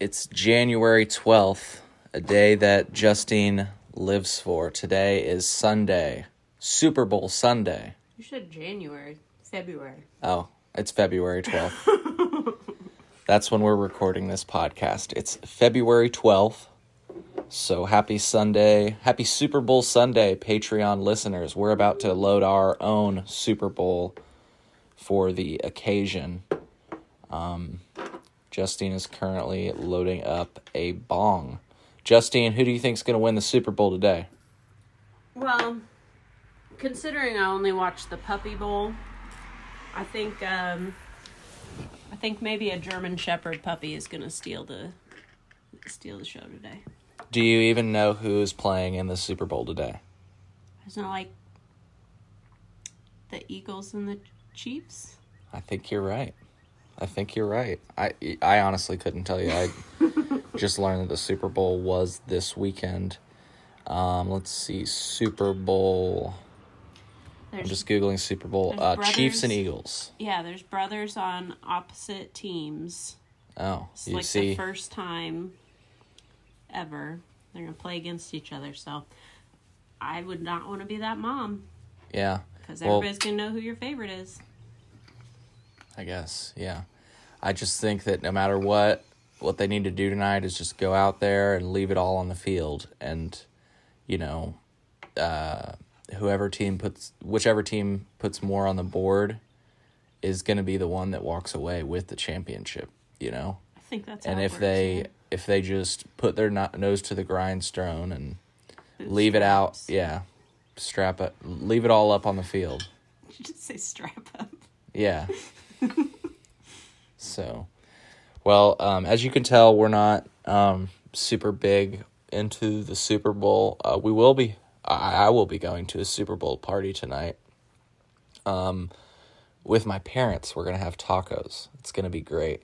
It's January 12th, a day that Justine lives for. Today is Sunday, Super Bowl Sunday. You said January, February. Oh, it's February 12th. That's when we're recording this podcast. It's February 12th. So happy Sunday. Happy Super Bowl Sunday, Patreon listeners. We're about to load our own Super Bowl for the occasion. Um, Justine is currently loading up a bong. Justine, who do you think is going to win the Super Bowl today? Well, considering I only watched the Puppy Bowl, I think um, I think maybe a German Shepherd puppy is gonna steal the steal the show today. Do you even know who is playing in the Super Bowl today? Isn't it like the Eagles and the Chiefs? I think you're right. I think you're right. I I honestly couldn't tell you. I just learned that the Super Bowl was this weekend. Um, let's see, Super Bowl. There's, I'm just googling Super Bowl. Uh, brothers. Chiefs and Eagles. yeah, there's brothers on opposite teams. Oh, It's you like see, the first time ever they're gonna play against each other. So I would not want to be that mom yeah. because Well- everybody's gonna know who your favorite is. I guess, yeah. I just think that no matter what, what they need to do tonight is just go out there and leave it all on the field, and you know, uh, whoever team puts, whichever team puts more on the board, is going to be the one that walks away with the championship. You know, I think that's and if works, they yeah. if they just put their no- nose to the grindstone and leave it out, yeah, strap it, leave it all up on the field. You just say strap up. Yeah. so, well, um, as you can tell, we're not um, super big into the Super Bowl. Uh, we will be. I, I will be going to a Super Bowl party tonight. Um, with my parents, we're gonna have tacos. It's gonna be great.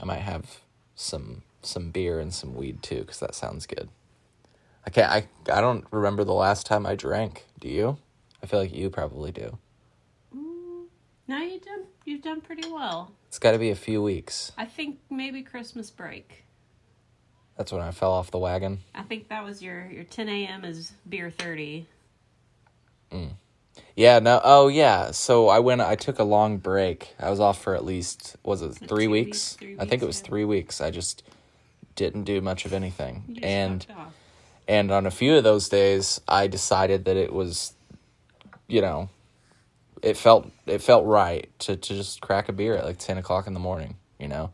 I might have some some beer and some weed too, because that sounds good. I can't. I I don't remember the last time I drank. Do you? I feel like you probably do. No, you done. You've done pretty well. It's got to be a few weeks. I think maybe Christmas break. That's when I fell off the wagon. I think that was your your 10 a.m. is beer 30. Mm. Yeah, no. Oh, yeah. So I went. I took a long break. I was off for at least was it it three two weeks? weeks? Three I think it was yeah. three weeks. I just didn't do much of anything, and and on a few of those days, I decided that it was, you know, it felt it felt right to to just crack a beer at like ten o'clock in the morning. You know,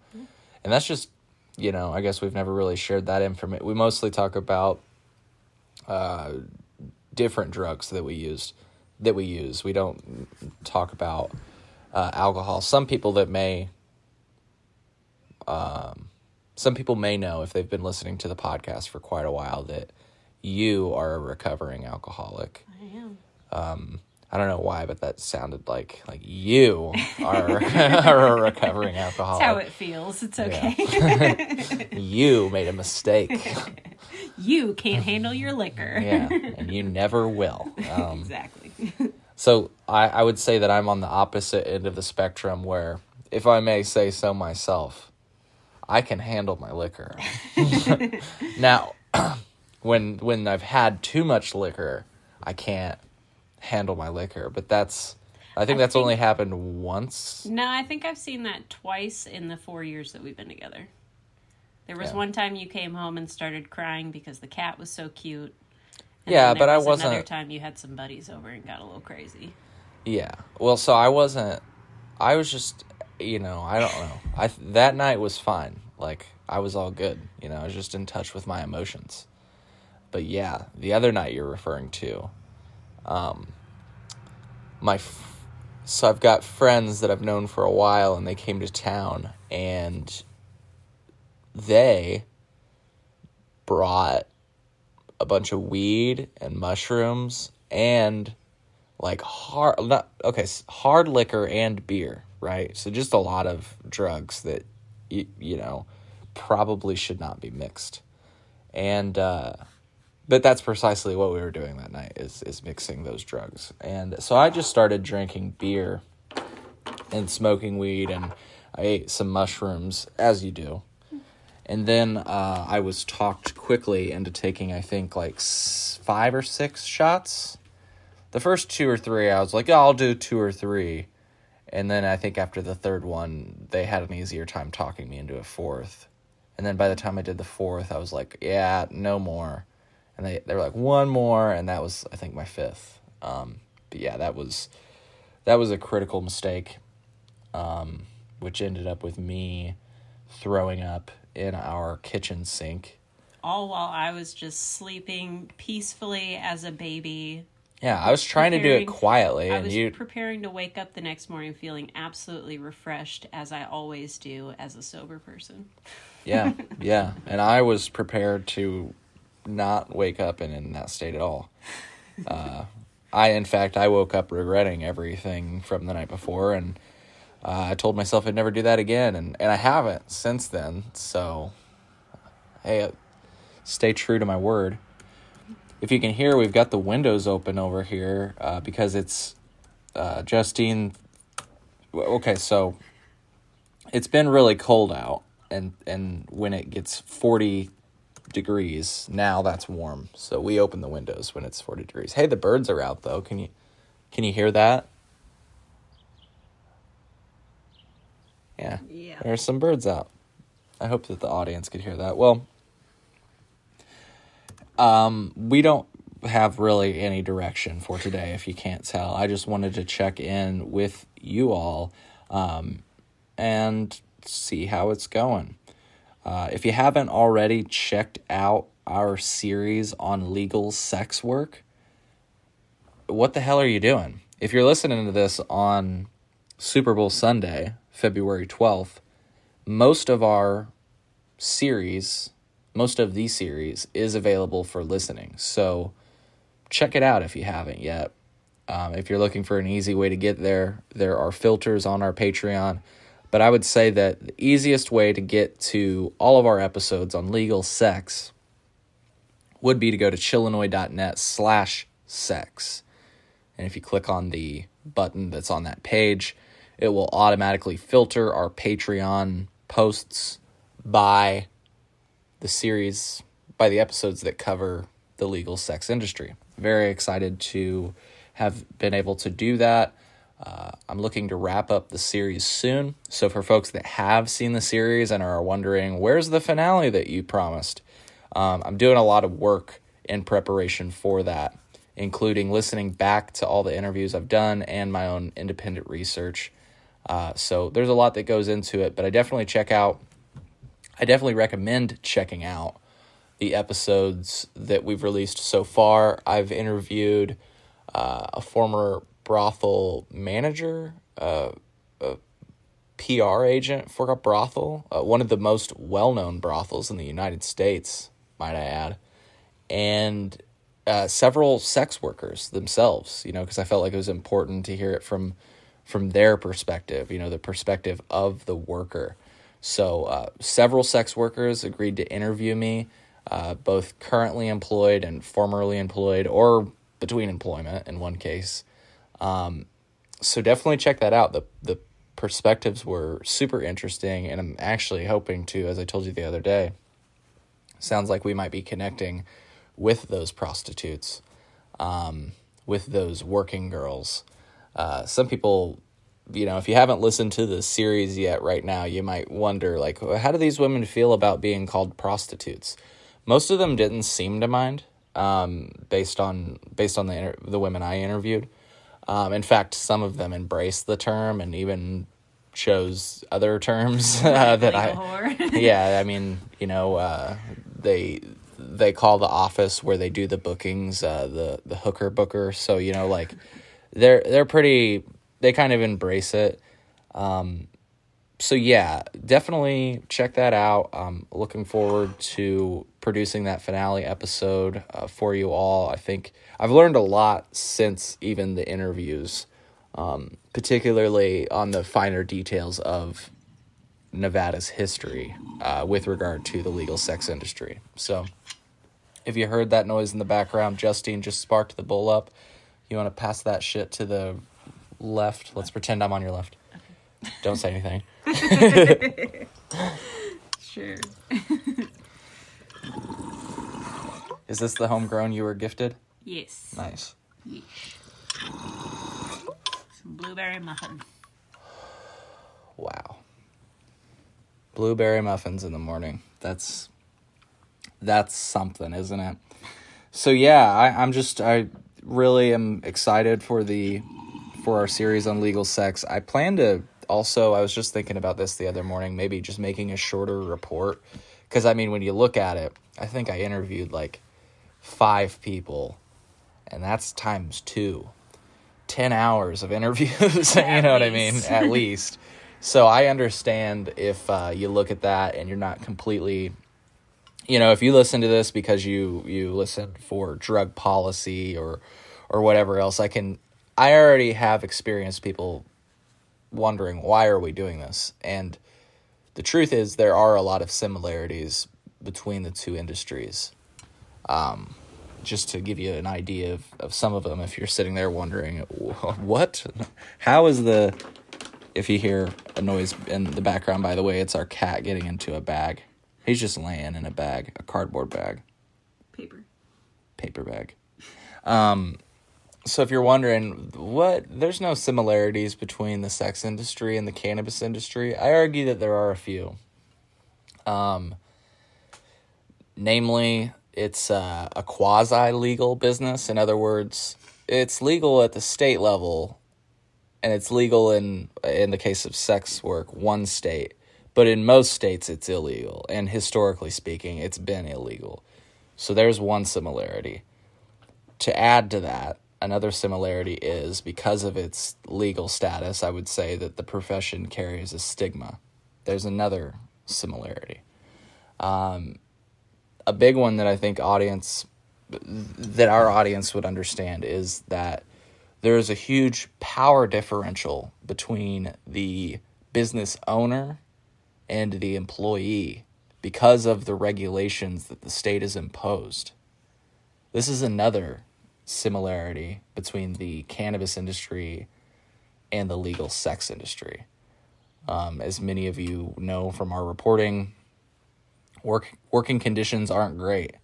and that's just you know. I guess we've never really shared that information. We mostly talk about uh, different drugs that we used that we use. We don't talk about uh, alcohol. Some people that may, um, some people may know if they've been listening to the podcast for quite a while that you are a recovering alcoholic. I am. Um, I don't know why, but that sounded like like you are, are a recovering alcoholic. That's how it feels. It's okay. you made a mistake. you can't handle your liquor. yeah, and you never will. Um, exactly. So I, I would say that I'm on the opposite end of the spectrum where, if I may say so myself, I can handle my liquor. now, when when I've had too much liquor, I can't handle my liquor. But that's I think I that's think- only happened once. No, I think I've seen that twice in the four years that we've been together. There was Yeah. one time you came home and started crying because the cat was so cute. And Yeah, but I was Another wasn't- time you had some buddies over and got a little crazy. Yeah. Well, so I wasn't. I was just, you know, I don't know. I that night was fine. Like I was all good. You know, I was just in touch with my emotions. But yeah, the other night you're referring to, um, my, f- so I've got friends that I've known for a while, and they came to town, and they brought a bunch of weed and mushrooms and like hard not okay hard liquor and beer right? So just a lot of drugs that you, you know probably should not be mixed. And uh but that's precisely what we were doing that night is is mixing those drugs and so i just started drinking beer and smoking weed and i ate some mushrooms as you do And then uh, I was talked quickly into taking, I think, like s- five or six shots. The first two or three, I was like, oh, I'll do two or three. And then I think after the third one, they had an easier time talking me into a fourth. And then by the time I did the fourth, I was like, yeah, no more. And they, they were like, one more. And that was, I think, my fifth. Um, but yeah, that was that was a critical mistake, um, which ended up with me throwing up in our kitchen sink. All while I was just sleeping peacefully as a baby. Yeah, I was trying to do it quietly, I and was you preparing to wake up the next morning feeling absolutely refreshed, as I always do as a sober person. Yeah, yeah. And I was prepared to not wake up in, in that state at all. Uh, I, in fact, I woke up regretting everything from the night before, and uh, I told myself I'd never do that again, and, and I haven't since then. So, hey, uh, stay true to my word. If you can hear, we've got the windows open over here uh, because it's uh, Justine. Okay, so it's been really cold out and and when it gets 40 degrees. Now that's warm. So we open the windows when it's 40 degrees. Hey the birds are out though. Can you can you hear that? Yeah. Yeah. there's some birds out. I hope that the audience could hear that. Well um we don't have really any direction for today if you can't tell. I just wanted to check in with you all um and see how it's going. Uh, if you haven't already checked out our series on legal sex work, what the hell are you doing? If you're listening to this on Super Bowl Sunday, February 12th, most of our series, most of the series, is available for listening. So check it out if you haven't yet. Um, if you're looking for an easy way to get there, there are filters on our Patreon. But I would say that the easiest way to get to all of our episodes on legal sex would be to go to chillinois.net slash sex. And if you click on the button that's on that page, it will automatically filter our Patreon posts by the series, by the episodes that cover the legal sex industry. Very excited to have been able to do that. Uh, I'm looking to wrap up the series soon. So, for folks that have seen the series and are wondering, where's the finale that you promised? Um, I'm doing a lot of work in preparation for that, including listening back to all the interviews I've done and my own independent research. Uh, so, there's a lot that goes into it, but I definitely check out, I definitely recommend checking out the episodes that we've released so far. I've interviewed uh, a former brothel manager, uh, a PR agent for a brothel, uh, one of the most well known brothels in the United States, might I add, and uh, several sex workers themselves, you know, because I felt like it was important to hear it from from their perspective, you know, the perspective of the worker. So, uh, several sex workers agreed to interview me, uh, both currently employed and formerly employed, or between employment in one case. Um, so definitely check that out. The the perspectives were super interesting, and I'm actually hoping to, as I told you the other day, sounds like we might be connecting with those prostitutes, um, with those working girls. Uh, some people, you know, if you haven't listened to the series yet, right now, you might wonder, like, how do these women feel about being called prostitutes? Most of them didn't seem to mind, um, based on based on the inter- the women I interviewed. Um, in fact, some of them embrace the term and even chose other terms uh, that I. Yeah, I mean, you know, uh, they they call the office where they do the bookings uh, the the hooker booker. So you know, like they're they're pretty. They kind of embrace it. Um, so yeah, definitely check that out. I'm looking forward to producing that finale episode uh, for you all. I think I've learned a lot since even the interviews, um, particularly on the finer details of Nevada's history uh, with regard to the legal sex industry. So, if you heard that noise in the background, Justine just sparked the bull up. You want to pass that shit to the left? Let's pretend I'm on your left. Don't say anything. Sure. Is this the homegrown you were gifted? Yes. Nice. Yes. Some blueberry muffin. Wow. Blueberry muffins in the morning. That's that's something, isn't it? So yeah, I, I'm just I really am excited for the for our series on legal sex. I plan to also I was just thinking about this the other morning, maybe just making a shorter report. Because I mean when you look at it, I think I interviewed like five people and that's times two. 10 hours of interviews, you know what I mean? At least. So I understand if uh, you look at that and you're not completely, you know, if you listen to this because you you listen for drug policy or or whatever else, I can. I already have experienced people wondering why are we doing this, and the truth is there are a lot of similarities between the two industries. Um, just to give you an idea of, of some of them, if you're sitting there wondering, what? How is the if you hear a noise in the background, by the way, it's our cat getting into a bag. He's just laying in a bag, a cardboard bag, Paper. paper bag. Um, so if you're wondering what, there's no similarities between the sex industry and the cannabis industry. I argue that there are a few. Um, namely, it's uh, a quasi legal business. In other words, it's legal at the state level and it's legal in in the case of sex work one state but in most states it's illegal and historically speaking it's been illegal so there's one similarity to add to that another similarity is because of its legal status i would say that the profession carries a stigma there's another similarity um, a big one that i think audience that our audience would understand is that there is a huge power differential between the business owner and the employee because of the regulations that the state has imposed. This is another similarity between the cannabis industry and the legal sex industry. Um, as many of you know from our reporting, work working conditions aren't great.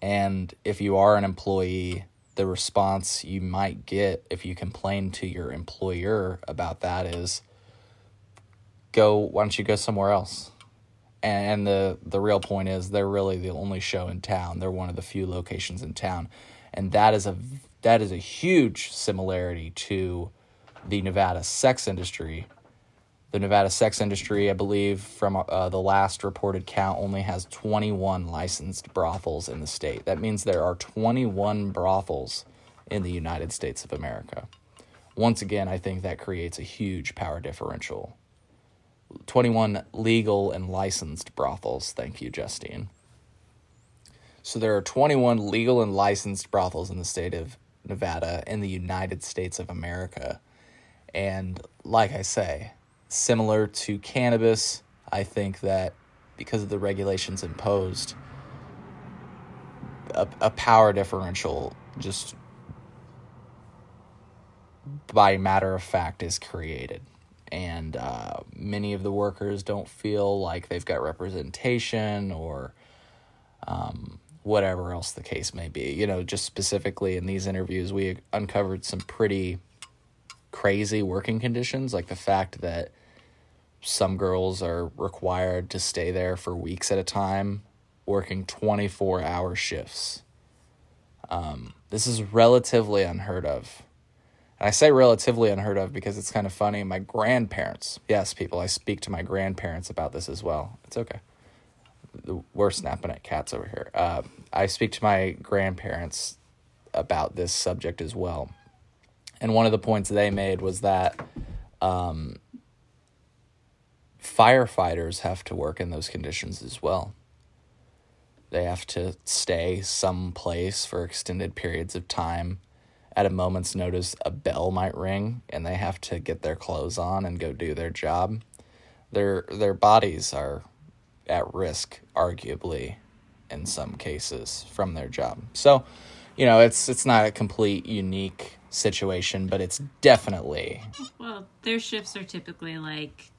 And if you are an employee, the response you might get if you complain to your employer about that is go why don't you go somewhere else and the the real point is they're really the only show in town they're one of the few locations in town and that is a that is a huge similarity to the Nevada sex industry the Nevada sex industry, I believe, from uh, the last reported count, only has 21 licensed brothels in the state. That means there are 21 brothels in the United States of America. Once again, I think that creates a huge power differential. 21 legal and licensed brothels. Thank you, Justine. So there are 21 legal and licensed brothels in the state of Nevada in the United States of America. And like I say, similar to cannabis, I think that because of the regulations imposed, a, a power differential just by matter of fact is created. And uh, many of the workers don't feel like they've got representation or um, whatever else the case may be. You know, just specifically in these interviews, we uncovered some pretty crazy working conditions, like the fact that some girls are required to stay there for weeks at a time, working 24 hour shifts. Um, this is relatively unheard of. And I say relatively unheard of because it's kind of funny. My grandparents, yes, people, I speak to my grandparents about this as well. It's okay. We're snapping at cats over here. Uh, I speak to my grandparents about this subject as well. And one of the points they made was that um, firefighters have to work in those conditions as well. They have to stay someplace for extended periods of time. At a moment's notice, a bell might ring, and they have to get their clothes on and go do their job. Their their bodies are at risk, arguably, in some cases, from their job. So, you know, it's it's not a complete unique situation, but it's definitely Well, their shifts are typically like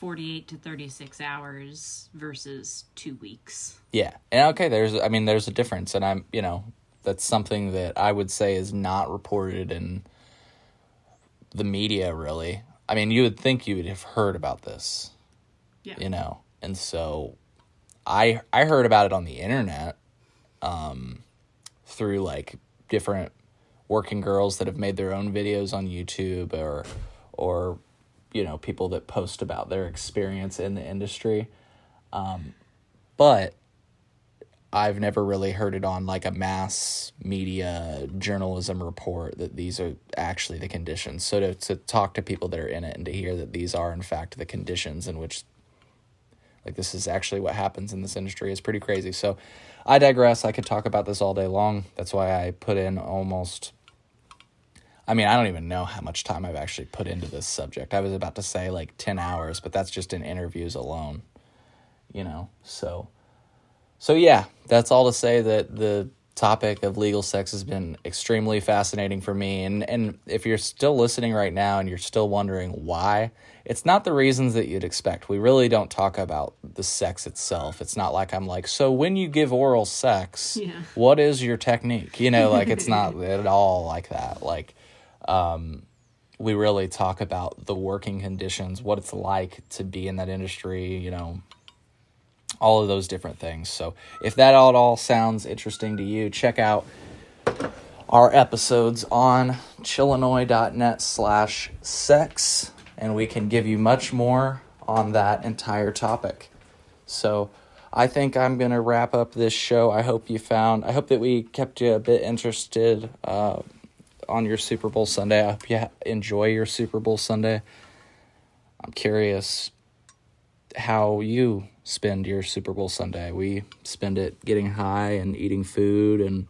48 to 36 hours versus two weeks. Yeah. And okay, there's I mean there's a difference and I'm, you know, that's something that I would say is not reported in the media really. I mean, you would think you would have heard about this. Yeah. You know. And so I I heard about it on the internet um through like different working girls that have made their own videos on YouTube or or you know people that post about their experience in the industry. Um, but i've never really heard it on like a mass media journalism report that these are actually the conditions. So to, to talk to people that are in it and to hear that these are in fact the conditions in which like this is actually what happens in this industry is pretty crazy so i digress i could talk about this all day long that's why i put in almost I mean, I don't even know how much time I've actually put into this subject. I was about to say like 10 hours, but that's just in interviews alone. You know. So So yeah, that's all to say that the topic of legal sex has been extremely fascinating for me and and if you're still listening right now and you're still wondering why, it's not the reasons that you'd expect. We really don't talk about the sex itself. It's not like I'm like, "So when you give oral sex, Yeah. what is your technique?" You know, like it's not at all like that. Like um, we really talk about the working conditions, what it's like to be in that industry, you know, all of those different things. So if that all, all sounds interesting to you, check out our episodes on chillinois.net slash sex, and we can give you much more on that entire topic. So I think I'm going to wrap up this show. I hope you found, I hope that we kept you a bit interested uh, on your Super Bowl Sunday. I hope you enjoy your Super Bowl Sunday. I'm curious how you spend your Super Bowl Sunday. We spend it getting high and eating food and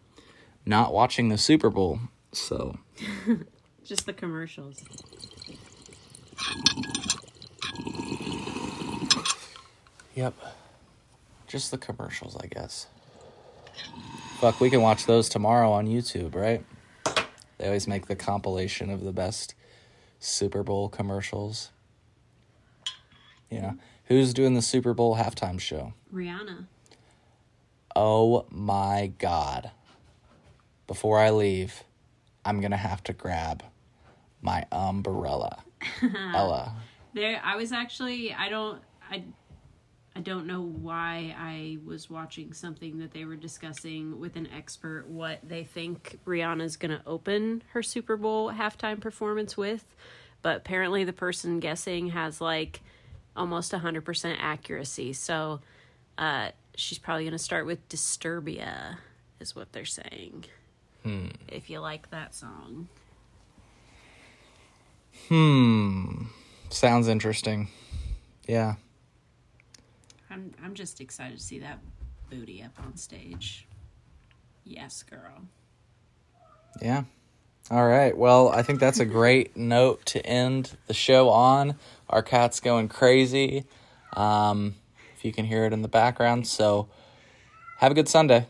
not watching the Super Bowl. So, Just the commercials. Yep. Just the commercials, I guess. Fuck, we can watch those tomorrow on YouTube, right? They always make the compilation of the best Super Bowl commercials. Yeah. Who's doing the Super Bowl halftime show? Rihanna. Oh my god. Before I leave, I'm going to have to grab my umbrella. Ella. There I was actually I don't I I don't know why I was watching something that they were discussing with an expert what they think Rihanna's going to open her Super Bowl halftime performance with, but apparently the person guessing has like almost 100% accuracy. So uh she's probably going to start with Disturbia is what they're saying. If you like that song. Hmm. Sounds interesting. Yeah. I'm I'm just excited to see that booty up on stage. Yes, girl. Yeah. All right. Well, I think that's a great note to end the show on. Our cat's going crazy. Um, if you can hear it in the background. So have a good Sunday.